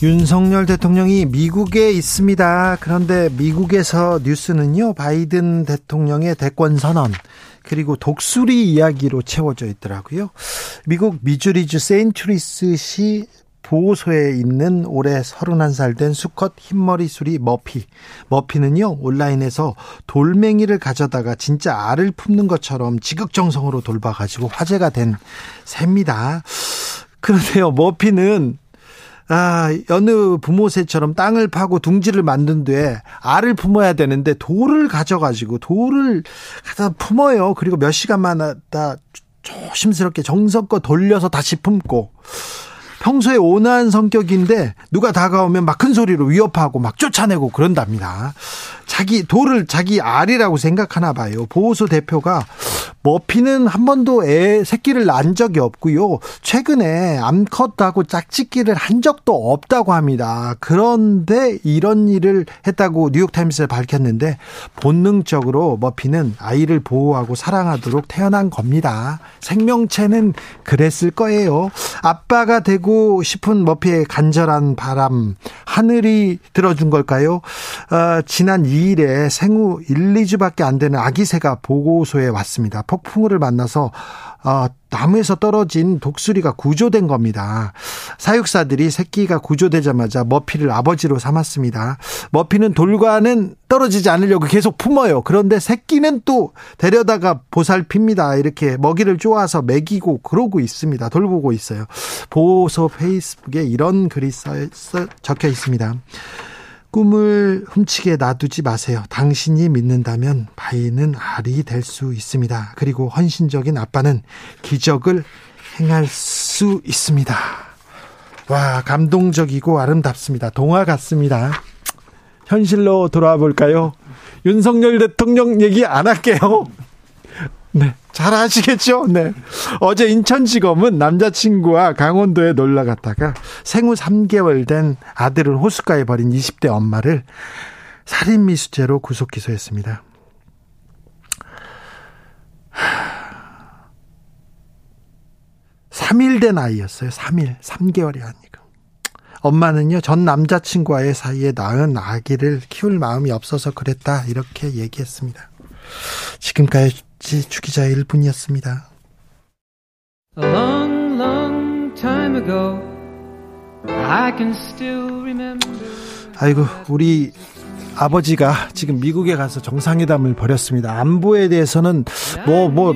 윤석열 대통령이 미국에 있습니다. 그런데 미국에서 뉴스는요, 바이든 대통령의 대권 선언, 그리고 독수리 이야기로 채워져 있더라고요. 미국 미주리주 세인트리스시 보호소에 있는 올해 31살 된 수컷 흰머리 수리 머피. 머피는요, 온라인에서 돌멩이를 가져다가 진짜 알을 품는 것처럼 지극정성으로 돌봐가지고 화제가 된 새입니다. 그런데요, 머피는 아, 어느 부모새처럼 땅을 파고 둥지를 만든 뒤에 알을 품어야 되는데 돌을 가져가지고 돌을 갖다 품어요. 그리고 몇 시간마다 조심스럽게 정성껏 돌려서 다시 품고 평소에 온화한 성격인데 누가 다가오면 막 큰 소리로 위협하고 막 쫓아내고 그런답니다. 자기 돌을 자기 알이라고 생각하나 봐요. 보호소 대표가 머피는 한 번도 애 새끼를 낳은 적이 없고요. 최근에 암컷하고 짝짓기를 한 적도 없다고 합니다. 그런데 이런 일을 했다고 뉴욕타임스에 밝혔는데 본능적으로 머피는 아이를 보호하고 사랑하도록 태어난 겁니다. 생명체는 그랬을 거예요. 아빠가 되고 싶은 머피의 간절한 바람 하늘이 들어준 걸까요? 어, 지난 2일에 생후 1, 2주밖에 안 되는 아기 새가 보고소에 왔습니다. 폭풍우를 만나서 어, 나무에서 떨어진 독수리가 구조된 겁니다. 사육사들이 새끼가 구조되자마자 머피를 아버지로 삼았습니다. 머피는 돌과는 떨어지지 않으려고 계속 품어요. 그런데 새끼는 또 데려다가 보살핍니다. 이렇게 먹이를 쪼아서 먹이고 그러고 있습니다. 돌보고 있어요. 보호소 페이스북에 이런 글이 써, 써 적혀 있습니다. 꿈을 훔치게 놔두지 마세요. 당신이 믿는다면 바위는 알이 될 수 있습니다. 그리고 헌신적인 아빠는 기적을 행할 수 있습니다. 와, 감동적이고 아름답습니다. 동화 같습니다. 현실로 돌아와 볼까요? 윤석열 대통령 얘기 안 할게요. 네. 잘 아시겠죠? 네. 어제 인천지검은 남자친구와 강원도에 놀러 갔다가 생후 3개월 된 아들을 호숫가에 버린 20대 엄마를 살인미수죄로 구속 기소했습니다. 3일 된 아이였어요. 3일. 3개월이 아니고. 엄마는요, 전 남자친구와의 사이에 낳은 아기를 키울 마음이 없어서 그랬다. 이렇게 얘기했습니다. 지금까지 주기자의 1분이었습니다. Long, long 아이고, 우리 아버지가 지금 미국에 가서 정상회담을 벌였습니다. 안보에 대해서는 뭐, 뭐,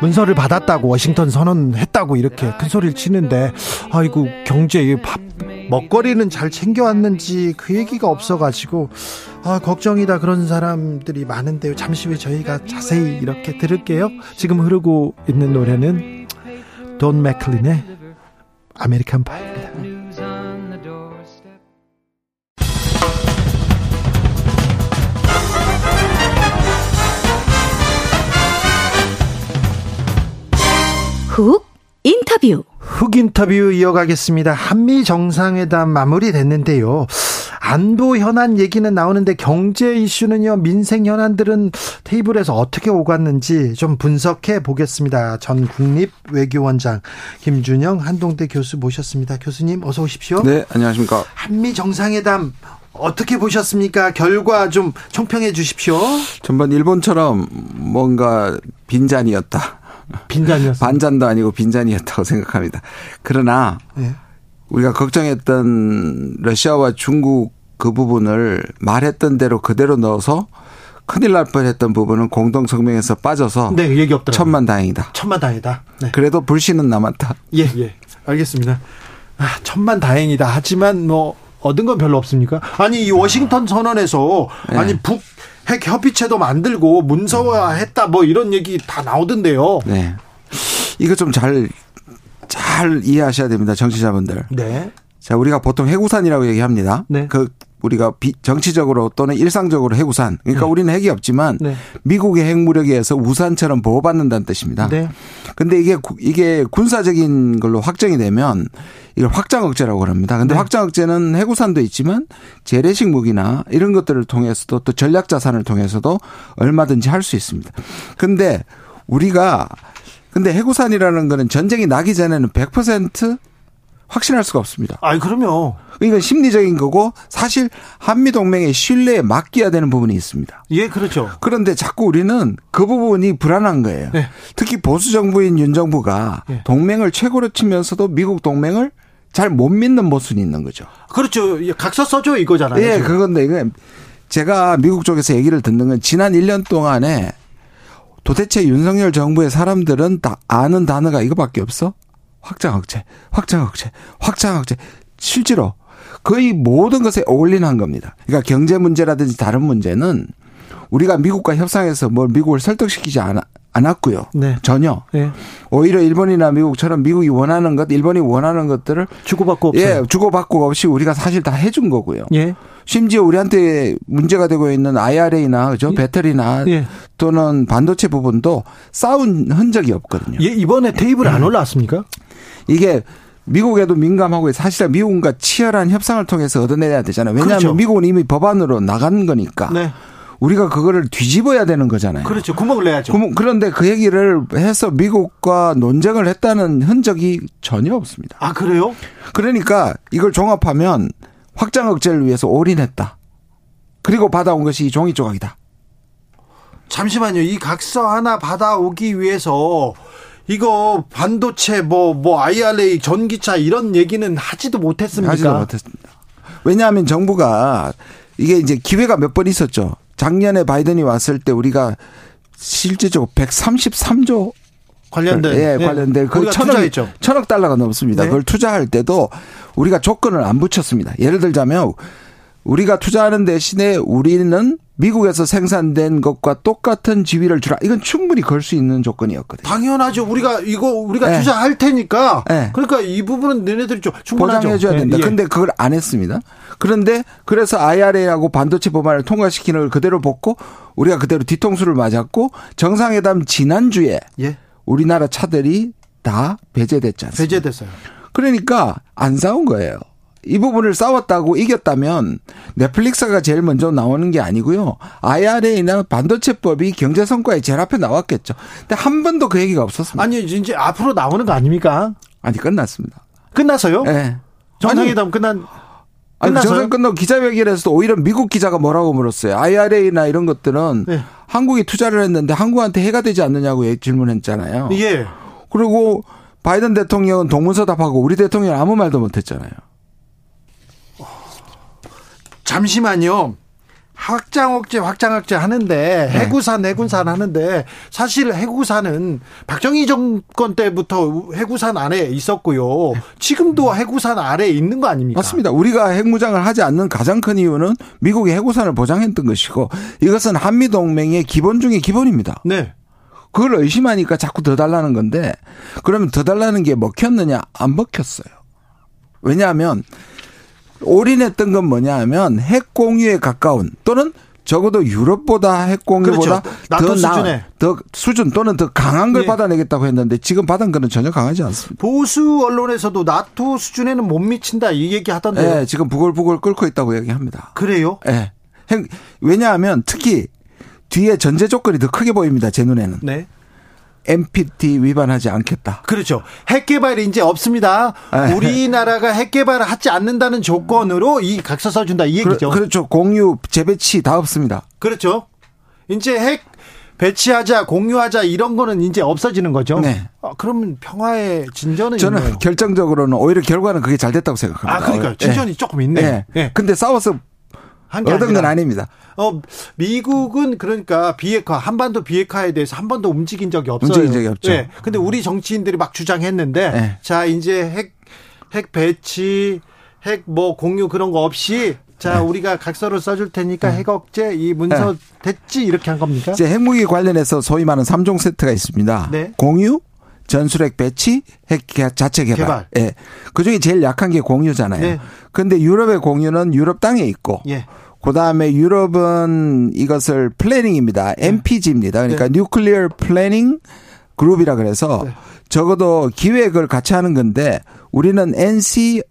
문서를 받았다고 워싱턴 선언했다고 이렇게 큰 소리를 치는데, 아이고, 경제, 밥, 먹거리는 잘 챙겨왔는지 그 얘기가 없어가지고 아, 걱정이다 그런 사람들이 많은데요. 잠시 후에 저희가 자세히 이렇게 들을게요. 지금 흐르고 있는 노래는 돈 맥클린의 American Pie 훅 인터뷰 흑 인터뷰 이어가겠습니다. 한미 정상회담 마무리됐는데요. 안보 현안 얘기는 나오는데 경제 이슈는요. 민생 현안들은 테이블에서 어떻게 오갔는지 좀 분석해 보겠습니다. 전 국립 외교원장 김준영 한동대 교수 모셨습니다. 교수님 어서 오십시오. 네, 안녕하십니까. 한미 정상회담 어떻게 보셨습니까? 결과 좀 총평해 주십시오. 전반 일본처럼 뭔가 빈잔이었다. 빈잔이었어요. 반잔도 아니고 빈잔이었다고 생각합니다. 그러나 네. 우리가 걱정했던 러시아와 중국 그 부분을 말했던 대로 그대로 넣어서 큰일 날 뻔했던 부분은 공동 성명에서 빠져서 네, 얘기 없더라고요. 천만 다행이다. 천만 다행이다. 네. 그래도 불씨는 남았다. 예, 예. 알겠습니다. 아, 천만 다행이다. 하지만 뭐 얻은 건 별로 없습니까? 아니 이 워싱턴 선언에서 네. 아니 북 핵 협의체도 만들고 문서화했다 뭐 이런 얘기 다 나오던데요. 네. 이거 좀 잘 잘 이해하셔야 됩니다. 정치자분들. 네. 자, 우리가 보통 해구산이라고 얘기합니다. 네. 그 우리가 비, 정치적으로 또는 일상적으로 해우산. 그러니까 네. 우리는 핵이 없지만 네. 미국의 핵무력에 의해서 우산처럼 보호받는다는 뜻입니다. 네. 근데 이게 이게 군사적인 걸로 확정이 되면 이걸 확장 억제라고 합니다. 근데 네. 확장 억제는 해구산도 있지만 재래식 무기나 이런 것들을 통해서도 또 전략 자산을 통해서도 얼마든지 할 수 있습니다. 근데 우리가 근데 해구산이라는 거는 전쟁이 나기 전에는 100% 확신할 수가 없습니다. 아니, 그럼요. 이건 심리적인 거고 사실 한미 동맹의 신뢰에 맡겨야 되는 부분이 있습니다. 예, 그렇죠. 그런데 자꾸 우리는 그 부분이 불안한 거예요. 네. 특히 보수 정부인 윤 정부가 네. 동맹을 최고로 치면서도 미국 동맹을 잘 못 믿는 모습이 있는 거죠. 그렇죠. 각서 써줘 이거잖아요. 예, 그건데 이거 제가 미국 쪽에서 얘기를 듣는 건 지난 1년 동안에 도대체 윤석열 정부의 사람들은 다 아는 단어가 이거밖에 없어? 확장 억제, 확장 억제, 확장 억제. 실제로 거의 모든 것에 올인한 겁니다. 그러니까 경제 문제라든지 다른 문제는 우리가 미국과 협상해서 뭘 미국을 설득시키지 않아, 않았고요. 네. 전혀. 네. 오히려 일본이나 미국처럼 미국이 원하는 것, 일본이 원하는 것들을 주고받고 없어요. 예, 주고받고 없이 우리가 사실 다 해준 거고요. 예. 심지어 우리한테 문제가 되고 있는 IRA나 그죠 예. 배터리나 예. 또는 반도체 부분도 싸운 흔적이 없거든요. 예, 이번에 테이블에 안 올라왔습니까? 이게 미국에도 민감하고 사실상 미국과 치열한 협상을 통해서 얻어내야 되잖아요. 왜냐하면 그렇죠. 미국은 이미 법안으로 나간 거니까. 네. 우리가 그거를 뒤집어야 되는 거잖아요. 그렇죠. 구멍을 내야죠. 구멍, 그런데 그 얘기를 해서 미국과 논쟁을 했다는 흔적이 전혀 없습니다. 아, 그래요? 그러니까 이걸 종합하면 확장 억제를 위해서 올인했다. 그리고 받아온 것이 이 종이 조각이다. 잠시만요. 이 각서 하나 받아오기 위해서 이거 반도체 뭐뭐 뭐 IRA 전기차 이런 얘기는 하지도 못했습니까? 하지도 못했습니다. 왜냐하면 정부가 이게 이제 기회가 몇 번 있었죠. 작년에 바이든이 왔을 때 우리가 실제적으로 133조 관련된 예, 네. 관련된 그 천억 투자했죠. 천억 달러가 넘습니다. 네. 그걸 투자할 때도 우리가 조건을 안 붙였습니다. 예를 들자면 우리가 투자하는 대신에 우리는 미국에서 생산된 것과 똑같은 지위를 주라. 이건 충분히 걸 수 있는 조건이었거든요. 당연하죠. 우리가 이거 우리가 네. 투자할 테니까. 네. 그러니까 이 부분은 너네들이 좀 충분하죠. 보장해줘야 된다. 네. 근데 그걸 안 했습니다. 그런데 그래서 IRA하고 반도체 법안을 통과시키는 걸 그대로 벗고 우리가 그대로 뒤통수를 맞았고 정상회담 지난주에 예. 우리나라 차들이 다 배제됐지 않습니까? 배제됐어요. 그러니까 안 싸운 거예요. 이 부분을 싸웠다고 이겼다면 넷플릭스가 제일 먼저 나오는 게 아니고요. IRA나 반도체법이 경제 성과에 제일 앞에 나왔겠죠. 근데 한 번도 그 얘기가 없었습니다. 아니 이제 앞으로 나오는 거 아닙니까? 아니 끝났습니다. 끝났어요? 네. 정상회담 끝난 아니 정상 끝나고 기자회견에서도 오히려 미국 기자가 뭐라고 물었어요. IRA나 이런 것들은 네. 한국이 투자를 했는데 한국한테 해가 되지 않느냐고 질문했잖아요. 예. 그리고 바이든 대통령은 동문서답하고 우리 대통령 아무 말도 못했잖아요. 잠시만요. 확장 억제 확장 억제 하는데 네. 해구산 해군산 하는데 사실 해구산은 박정희 정권 때부터 해구산 안에 있었고요. 지금도 해구산 아래에 있는 거 아닙니까? 맞습니다. 우리가 핵무장을 하지 않는 가장 큰 이유는 미국이 해구산을 보장했던 것이고 이것은 한미 동맹의 기본 중의 기본입니다. 네. 그걸 의심하니까 자꾸 더 달라는 건데 그러면 더 달라는 게 먹혔느냐 안 먹혔어요. 왜냐하면 올인했던 건 뭐냐 하면 핵 공유에 가까운 또는 적어도 유럽보다 핵 공유보다 그렇죠. 더 수준에 더 수준 또는 더 강한 걸 네. 받아내겠다고 했는데 지금 받은 거는 전혀 강하지 않습니다. 보수 언론에서도 나토 수준에는 못 미친다 이 얘기 하던데요. 네, 지금 부글부글 끓고 있다고 얘기합니다. 그래요? 네. 왜냐하면 특히 뒤에 전제 조건이 더 크게 보입니다. 제 눈에는. 네. NPT 위반하지 않겠다. 그렇죠. 핵 개발이 이제 없습니다. 아, 우리나라가 핵 개발을 하지 않는다는 조건으로 이 각서 써준다 이 얘기죠. 그, 렇죠 공유 재배치 다 없습니다. 그렇죠. 이제 핵 배치하자, 공유하자 이런 거는 이제 없어지는 거죠. 네. 아, 그러면 평화의 진전은 저는 있네요. 결정적으로는 오히려 결과는 그게 잘 됐다고 생각합니다. 아, 그러니까 진전이 네. 조금 있네. 네. 네. 근데 싸워서 얻은 건 아닙니다. 어, 미국은 그러니까 비핵화, 한반도 비핵화에 대해서 한 번도 움직인 적이 없어요. 움직인 적이 없죠. 네. 근데 우리 정치인들이 막 주장했는데, 네. 자, 이제 핵, 핵 배치, 핵 뭐 공유 그런 거 없이 자, 네. 우리가 각서를 써줄 테니까 네. 핵억제 이 문서 네. 됐지 이렇게 한 겁니까? 이제 핵무기 관련해서 소위 말하는 3종 세트가 있습니다. 네. 공유, 전술핵 배치, 핵 자체 개발. 개발. 예. 그 중에 제일 약한 게 공유잖아요. 네. 근데 유럽의 공유는 유럽 땅에 있고. 예. 그 다음에 유럽은 이것을 플래닝입니다. MPG입니다. 그러니까 네. Nuclear Planning Group이라 그래서 네. 적어도 기획을 같이 하는 건데 우리는 NC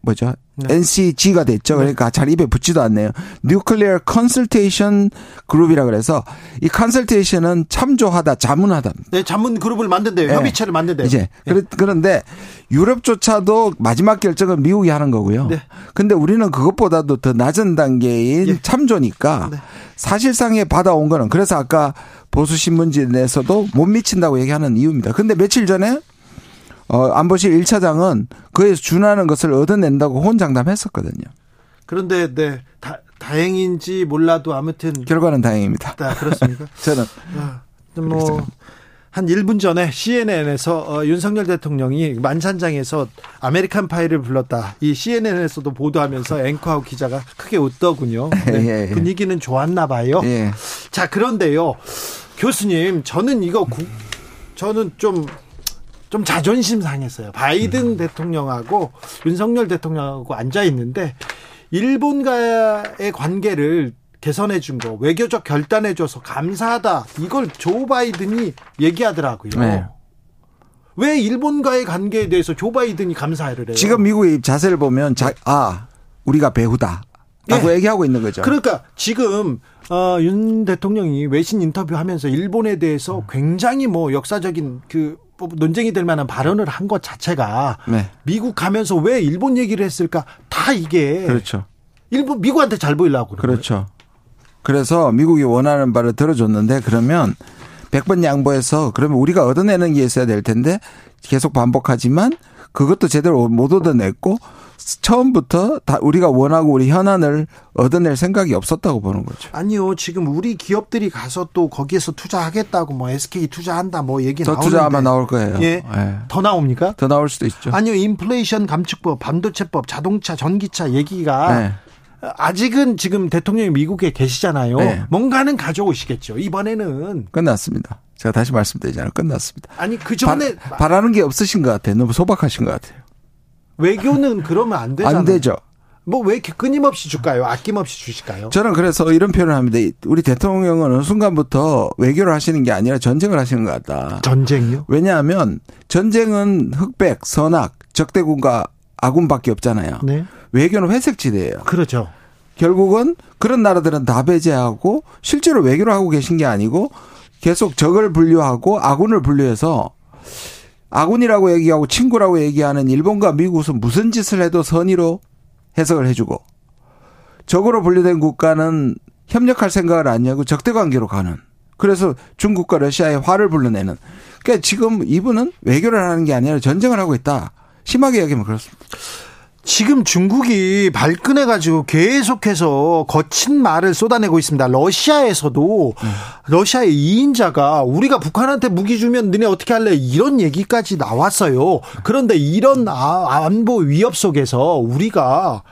뭐죠? 네. NCG가 됐죠. 네. 그러니까 잘 입에 붙지도 않네요. Nuclear Consultation 그룹이라 그래서 이 컨설테이션은 참조하다, 자문하다. 네, 자문 그룹을 만든대요. 네. 협의체를 만든대요. 이제 네. 그런데 유럽조차도 마지막 결정은 미국이 하는 거고요. 네. 근데 우리는 그것보다도 더 낮은 단계인 예. 참조니까 네. 사실상에 받아온 거는 그래서 아까 보수 신문지에서도 못 미친다고 얘기하는 이유입니다. 근데 며칠 전에 어, 안보실 1차장은 그에서 준하는 것을 얻어낸다고 호언장담했었거든요. 그런데 네 다, 다행인지 몰라도 아무튼 결과는 다행입니다. 네, 그렇습니까? 저는 아, 뭐한 1분 전에 CNN에서 어, 윤석열 대통령이 만찬장에서 American Pie를 불렀다. 이 CNN에서도 보도하면서 앵커하고 기자가 크게 웃더군요. 네, 예, 예. 분위기는 좋았나 봐요. 예. 자, 그런데요. 교수님, 저는 이거 구, 저는 좀 좀 자존심 상했어요. 바이든 음. 대통령하고 윤석열 대통령하고 앉아 있는데 일본과의 관계를 개선해 준 거, 외교적 결단해 줘서 감사하다. 이걸 조 바이든이 얘기하더라고요. 네. 왜 일본과의 관계에 대해서 조 바이든이 감사를 해요? 지금 미국의 자세를 보면 자, 아, 우리가 배우다. 라고 네. 얘기하고 있는 거죠. 그러니까 지금 어, 윤 대통령이 외신 인터뷰하면서 일본에 대해서 굉장히 뭐 역사적인 그 논쟁이 될 만한 발언을 한 것 자체가 네. 미국 가면서 왜 일본 얘기를 했을까? 다 이게 그렇죠. 일본 미국한테 잘 보이려고 그렇죠. 거예요. 그래서 미국이 원하는 바를 들어줬는데 그러면 100번 양보해서 그러면 우리가 얻어내는 게 있어야 될 텐데 계속 반복하지만 그것도 제대로 못 얻어냈고 처음부터 다 우리가 원하고 우리 현안을 얻어낼 생각이 없었다고 보는 거죠. 아니요. 지금 우리 기업들이 가서 또 거기에서 투자하겠다고 뭐 SK 투자한다 뭐 얘기 나오는데. 더 투자 아마 나올 거예요. 예. 네. 더 나옵니까? 더 나올 수도 있죠. 아니요. 인플레이션 감축법, 반도체법, 자동차, 전기차 얘기가 네. 아직은 지금 대통령이 미국에 계시잖아요. 네. 뭔가는 가져오시겠죠. 이번에는 끝났습니다. 제가 다시 말씀드리잖아요. 끝났습니다. 아니 그 전에 바, 라는게 없으신 것 같아요. 너무 소박하신 것 같아요. 외교는 그러면 안 되잖아요. 안 되죠. 뭐왜 이렇게 끊임없이 줄까요? 아낌없이 주실까요? 저는 그래서 이런 표현을 합니다. 우리 대통령은 어느 순간부터 외교를 하시는 게 아니라 전쟁을 하시는 것 같다. 전쟁이요? 왜냐하면 전쟁은 흑백, 선악, 적대군과 아군밖에 없잖아요. 네. 외교는 회색지대예요. 그렇죠. 결국은 그런 나라들은 다 배제하고 실제로 외교를 하고 계신 게 아니고 계속 적을 분류하고 아군을 분류해서 아군이라고 얘기하고 친구라고 얘기하는 일본과 미국은 무슨 짓을 해도 선의로 해석을 해주고 적으로 분류된 국가는 협력할 생각을 안 하고 적대 관계로 가는. 그래서 중국과 러시아의 화를 불러내는. 그러니까 지금 이분은 외교를 하는 게 아니라 전쟁을 하고 있다. 심하게 얘기하면 그렇습니다. 지금 중국이 발끈해 가지고 계속해서 거친 말을 쏟아내고 있습니다. 러시아에서도 음. 러시아의 2인자가 우리가 북한한테 무기 주면 너네 어떻게 할래? 이런 얘기까지 나왔어요. 그런데 이런 아, 안보 위협 속에서 우리가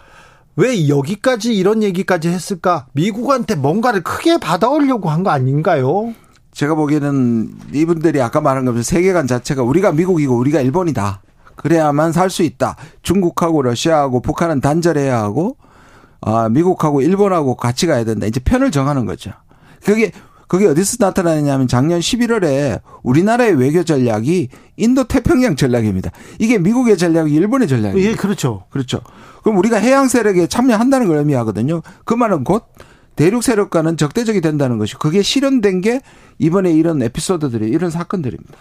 왜 여기까지 이런 얘기까지 했을까? 미국한테 뭔가를 크게 받아오려고 한 거 아닌가요? 제가 보기에는 이분들이 아까 말한 것처럼 세계관 자체가 우리가 미국이고 우리가 일본이다. 그래야만 살 수 있다. 중국하고 러시아하고 북한은 단절해야 하고 아, 미국하고 일본하고 같이 가야 된다. 이제 편을 정하는 거죠. 그게 그게 어디서 나타나느냐면 작년 11월에 우리나라의 외교 전략이 인도 태평양 전략입니다. 이게 미국의 전략이 일본의 전략이에요. 예, 그렇죠. 그렇죠. 그럼 우리가 해양 세력에 참여한다는 걸 의미하거든요. 그 말은 곧 대륙 세력과는 적대적이 된다는 것이 그게 실현된 게 이번에 이런 에피소드들이 이런 사건들입니다.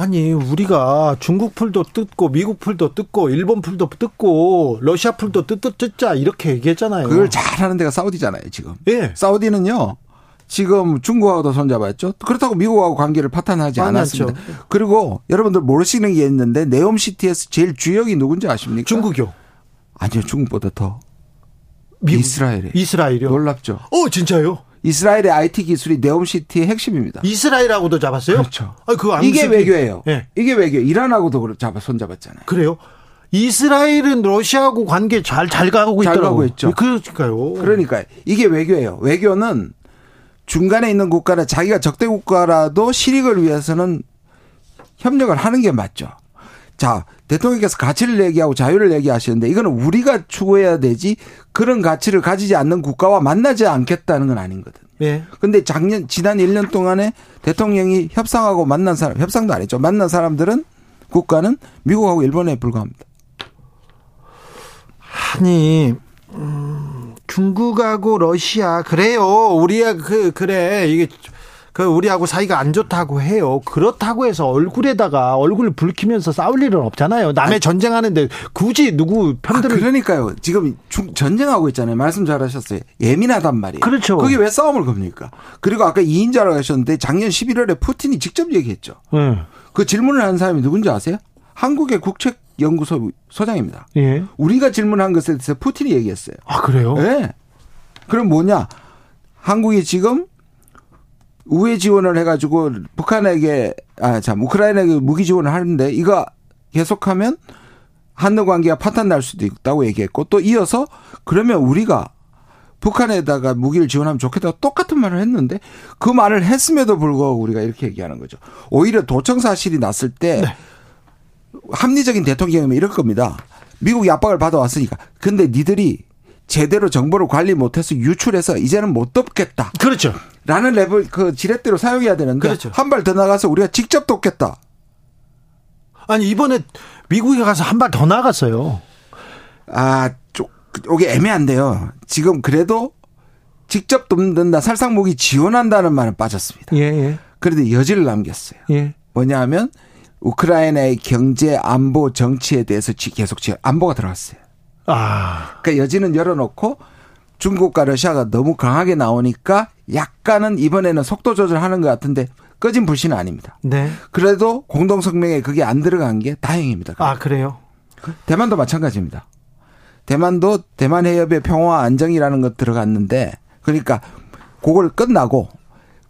아니 우리가 중국 풀도 뜯고 미국 풀도 뜯고 일본 풀도 뜯고 러시아 풀도 뜯, 뜯자 이렇게 얘기했잖아요. 그걸 잘하는 데가 사우디잖아요 지금. 예. 사우디는요. 지금 중국하고도 손잡았죠. 그렇다고 미국하고 관계를 파탄하지 않았습니다. 않았죠. 그리고 여러분들 모르시는 게 있는데 네옴시티에서 제일 주역이 누군지 아십니까? 중국이요. 아니요 중국보다 더 미국, 이스라엘이. 이스라엘이요. 놀랍죠. 어 진짜요? 이스라엘의 IT 기술이 네옴시티의 핵심입니다. 이스라엘하고도 잡았어요? 그렇죠. 아, 그 이게 외교예요. 네. 이게 외교. 이란하고도 잡아 손 잡았잖아요. 그래요? 이스라엘은 러시아하고 관계 잘, 잘 가고 있더라고요. 잘 가고 있죠. 그러니까요. 그러니까 이게 외교예요. 외교는 중간에 있는 국가나 자기가 적대 국가라도 실익을 위해서는 협력을 하는 게 맞죠. 자, 대통령께서 가치를 얘기하고 자유를 얘기하시는데 이거는 우리가 추구해야 되지 그런 가치를 가지지 않는 국가와 만나지 않겠다는 건 아닌거든. 예. 근데 작년 지난 1년 동안에 대통령이 협상하고 만난 사람 협상도 안 했죠. 만난 사람들은 국가는 미국하고 일본에 불과합니다. 아니 음, 중국하고 러시아 그래요. 우리야 그 그래 이게 그 우리하고 사이가 안 좋다고 해요. 그렇다고 해서 얼굴에다가 얼굴 붉히면서 싸울 일은 없잖아요. 남의 아니, 전쟁하는데 굳이 누구 편들을 아, 그러니까요. 지금 전쟁하고 있잖아요. 말씀 잘하셨어요. 예민하단 말이에요. 그렇죠. 그게 왜 싸움을 겁니까? 그리고 아까 2인자라고 하셨는데 작년 11월에 푸틴이 직접 얘기했죠. 네. 그 질문을 한 사람이 누군지 아세요? 한국의 국책 연구소 소장입니다. 예. 우리가 질문한 것에 대해서 푸틴이 얘기했어요. 아 그래요? 네. 그럼 뭐냐? 한국이 지금 우회 지원을 해가지고 북한에게 아 참 우크라이나에게 무기 지원을 하는데 이거 계속하면 한일 관계가 파탄 날 수도 있다고 얘기했고 또 이어서 그러면 우리가 북한에다가 무기를 지원하면 좋겠다고 똑같은 말을 했는데 그 말을 했음에도 불구하고 우리가 이렇게 얘기하는 거죠. 오히려 도청 사실이 났을 때 네. 합리적인 대통령이면 이럴 겁니다. 미국이 압박을 받아왔으니까. 근데 니들이 제대로 정보를 관리 못해서 유출해서 이제는 못 돕겠다. 그렇죠. 라는 레벨 그 지렛대로 사용해야 되는데 그렇죠. 한 발 더 나가서 우리가 직접 돕겠다. 아니 이번에 미국에 가서 한 발 더 나갔어요. 아, 쪽 이게 애매한데요. 지금 그래도 직접 돕는다 살상무기 지원한다는 말은 빠졌습니다. 예, 예. 그런데 여지를 남겼어요. 예. 뭐냐하면 우크라이나의 경제, 안보, 정치에 대해서 계속 지원, 안보가 들어갔어요. 아. 그러니까 여지는 열어놓고 중국과 러시아가 너무 강하게 나오니까 약간은 이번에는 속도 조절하는 것 같은데 꺼진 불씨는 아닙니다. 네. 그래도 공동 성명에 그게 안 들어간 게 다행입니다. 아, 그래요? 대만도 마찬가지입니다. 대만도 대만 해협의 평화 안정이라는 것 들어갔는데 그러니까 그걸 끝나고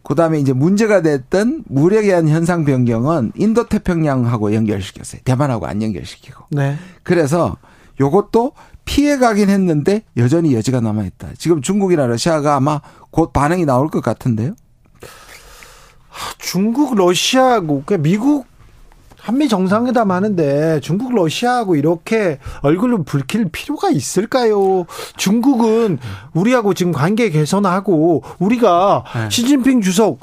그다음에 이제 문제가 됐던 무력에 대한 현상 변경은 인도 태평양하고 연결시켰어요. 대만하고 안 연결시키고. 네. 그래서 요것도 피해 가긴 했는데 여전히 여지가 남아 있다. 지금 중국이나 러시아가 아마 곧 반응이 나올 것 같은데요. 중국, 러시아하고 그러니까 미국 한미 정상회담 하는데 중국, 러시아하고 이렇게 얼굴을 붉힐 필요가 있을까요? 중국은 우리하고 지금 관계 개선하고 우리가 네. 시진핑 주석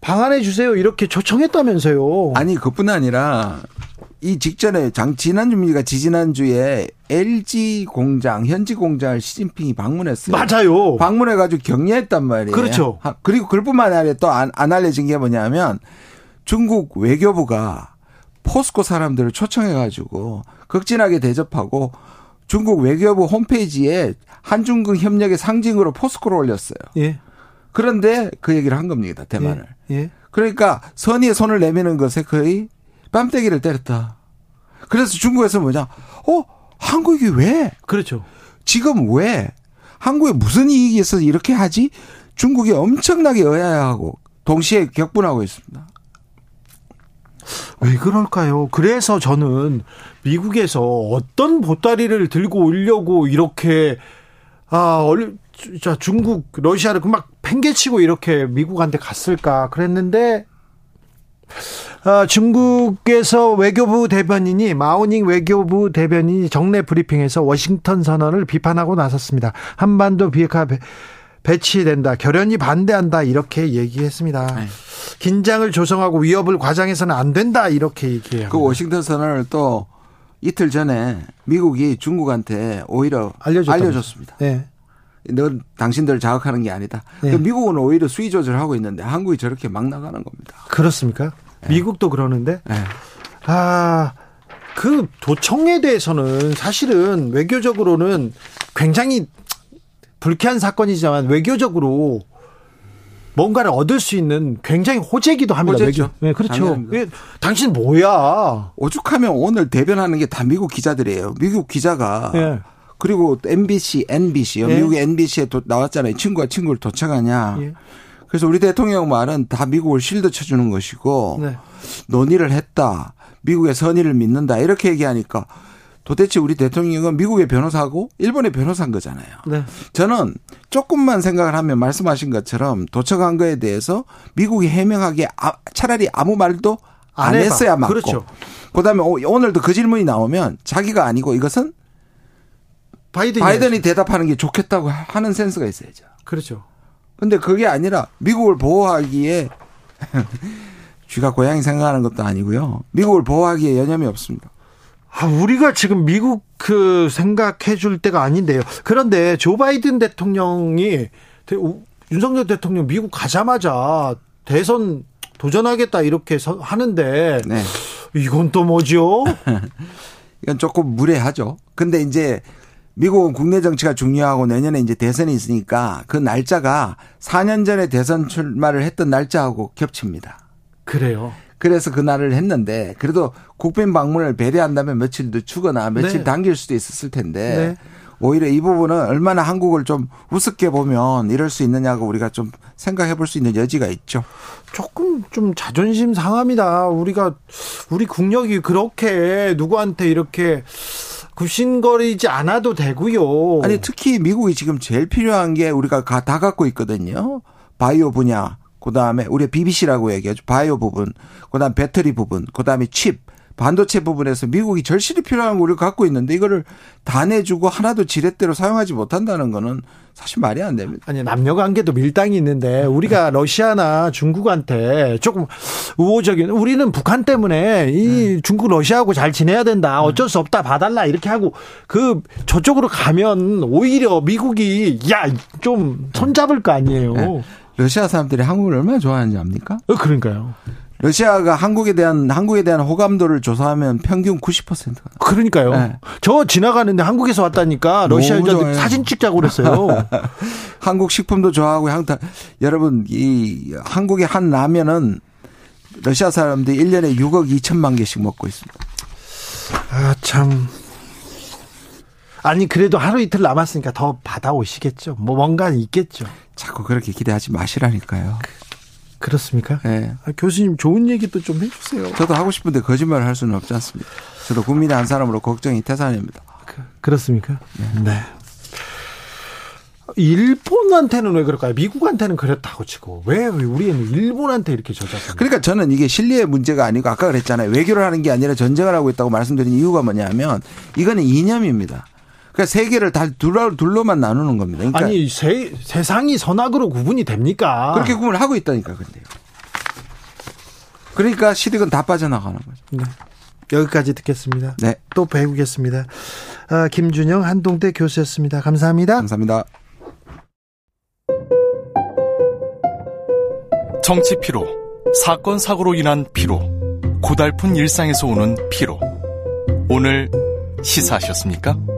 방한해 주세요 이렇게 초청했다면서요. 아니 그뿐 아니라 이 직전에 장 지난주입니까 지지난주에 LG 공장 현지 공장을 시진핑이 방문했어요. 맞아요. 방문해 가지고 격려했단 말이에요. 그렇죠. 그리고 그뿐만 아니라 또안 안 알려진 게 뭐냐면 중국 외교부가 포스코 사람들을 초청해 가지고 극진하게 대접하고 중국 외교부 홈페이지에 한중국 협력의 상징으로 포스코를 올렸어요. 예. 그런데 그 얘기를 한 겁니다. 대만을. 예. 예. 그러니까 선의의 손을 내미는 것에 거의 뺨때기를 때렸다. 그래서 중국에서 뭐냐? 어, 한국이 왜? 그렇죠. 지금 왜? 한국에 무슨 이익이 있어서 이렇게 하지? 중국이 엄청나게 의아해하고 동시에 격분하고 있습니다. 왜 그럴까요? 그래서 저는 미국에서 어떤 보따리를 들고 오려고 이렇게 아, 얼, 자, 중국, 러시아를 막 팽개치고 이렇게 미국한테 갔을까 그랬는데 아, 중국에서 외교부 대변인이 마오닝 외교부 대변인이 정례 브리핑에서 워싱턴 선언을 비판하고 나섰습니다. 한반도 비핵화 배치된다. 결연히 반대한다. 이렇게 얘기했습니다. 네. 긴장을 조성하고 위협을 과장해서는 안 된다. 이렇게 얘기해요. 그 워싱턴 선언을 또 이틀 전에 미국이 중국한테 오히려 알려줬습니다. 네. 너 당신들 자극하는 게 아니다. 네. 미국은 오히려 수위 조절하고 있는데 한국이 저렇게 막 나가는 겁니다. 그렇습니까? 네. 미국도 그러는데 네. 아. 그 도청에 대해서는 사실은 외교적으로는 굉장히 불쾌한 사건이지만 외교적으로 뭔가를 얻을 수 있는 굉장히 호재기도 합니다. 호재죠. 네, 그렇죠. 예, 당신 뭐야? 오죽하면 오늘 대변하는 게 다 미국 기자들이에요. 미국 기자가 네. 그리고 MBC, NBC요. 네. 미국의 NBC에 도, 나왔잖아요. 친구가 친구를 도착하냐. 네. 그래서 우리 대통령 말은 다 미국을 실드 쳐주는 것이고 네. 논의를 했다. 미국의 선의를 믿는다. 이렇게 얘기하니까 도대체 우리 대통령은 미국의 변호사고 일본의 변호사인 거잖아요. 네. 저는 조금만 생각을 하면 말씀하신 것처럼 도착한 거에 대해서 미국이 해명하기에 아, 차라리 아무 말도 안, 안 했어야 맞고. 그렇죠. 그다음에 오늘도 그 질문이 나오면 자기가 아니고 이것은 바이든이, 바이든이 대답하는 게 좋겠다고 하는 센스가 있어야죠. 그렇죠. 근데 그게 아니라 미국을 보호하기에 쥐가 고양이 생각하는 것도 아니고요. 미국을 보호하기에 여념이 없습니다. 아, 우리가 지금 미국 그 생각해 줄 때가 아닌데요. 그런데 조 바이든 대통령이 윤석열 대통령 미국 가자마자 대선 도전하겠다 이렇게 하는데 네. 이건 또 뭐죠? 이건 조금 무례하죠. 근데 이제 미국은 국내 정치가 중요하고 내년에 이제 대선이 있으니까 그 날짜가 4년 전에 대선 출마를 했던 날짜하고 겹칩니다. 그래요. 그래서 그날을 했는데 그래도 국빈 방문을 배려한다면 며칠 늦추거나 며칠 네. 당길 수도 있었을 텐데 네. 오히려 이 부분은 얼마나 한국을 좀 우습게 보면 이럴 수 있느냐고 우리가 좀 생각해 볼 수 있는 여지가 있죠. 조금 좀 자존심 상합니다. 우리가 우리 국력이 그렇게 누구한테 이렇게 굽신거리지 않아도 되고요. 아니 특히 미국이 지금 제일 필요한 게 우리가 다 갖고 있거든요. 바이오 분야, 그 다음에 우리 BBC라고 얘기하죠. 바이오 부분, 그 다음 배터리 부분, 그 다음에 칩, 반도체 부분에서 미국이 절실히 필요한 걸 갖고 있는데 이거를 다 내주고 하나도 지렛대로 사용하지 못한다는 거는 사실 말이 안 됩니다. 아니 남녀 관계도 밀당이 있는데 우리가 러시아나 중국한테 조금 우호적인 우리는 북한 때문에 이 네. 중국 러시아하고 잘 지내야 된다. 어쩔 수 없다. 봐달라 이렇게 하고 그 저쪽으로 가면 오히려 미국이 야 좀 손잡을 거 아니에요. 네. 러시아 사람들이 한국을 얼마나 좋아하는지 압니까? 어, 그러니까요. 러시아가 한국에 대한 한국에 대한 호감도를 조사하면 평균 90%가. 그러니까요. 네. 저 지나가는데 한국에서 왔다니까 러시아 여자들 사진 찍자고 그랬어요. 한국 식품도 좋아하고 향타 여러분 이 한국의 한 라면은 러시아 사람들이 1년에 6억 2천만 개씩 먹고 있습니다. 아, 참. 아니, 그래도 하루 이틀 남았으니까 더 받아오시겠죠. 뭐, 뭔가 있겠죠. 자꾸 그렇게 기대하지 마시라니까요. 그, 그렇습니까? 네. 아, 교수님 좋은 얘기도 좀 해주세요. 저도 하고 싶은데 거짓말을 할 수는 없지 않습니다. 저도 국민의 한 사람으로 걱정이 태산입니다. 그, 렇습니까 네. 네. 일본한테는 왜 그럴까요? 미국한테는 그랬다고 치고 왜 우리는 일본한테 이렇게 저작합니까? 그러니까 저는 이게 신뢰의 문제가 아니고 아까 그랬잖아요. 외교를 하는 게 아니라 전쟁을 하고 있다고 말씀드린 이유가 뭐냐면 이거는 이념입니다. 그러니까 세계를 다 둘로, 둘로만 나누는 겁니다. 그러니까 아니 세, 세상이 선악으로 구분이 됩니까? 그렇게 구분을 하고 있다니까 근데요. 그러니까 시댁은 다 빠져나가는 거죠. 네. 여기까지 듣겠습니다. 네. 또 배우겠습니다. 아, 김준영 한동대 교수였습니다. 감사합니다. 감사합니다. 정치 피로, 사건 사고로 인한 피로, 고달픈 일상에서 오는 피로. 오늘 시사하셨습니까?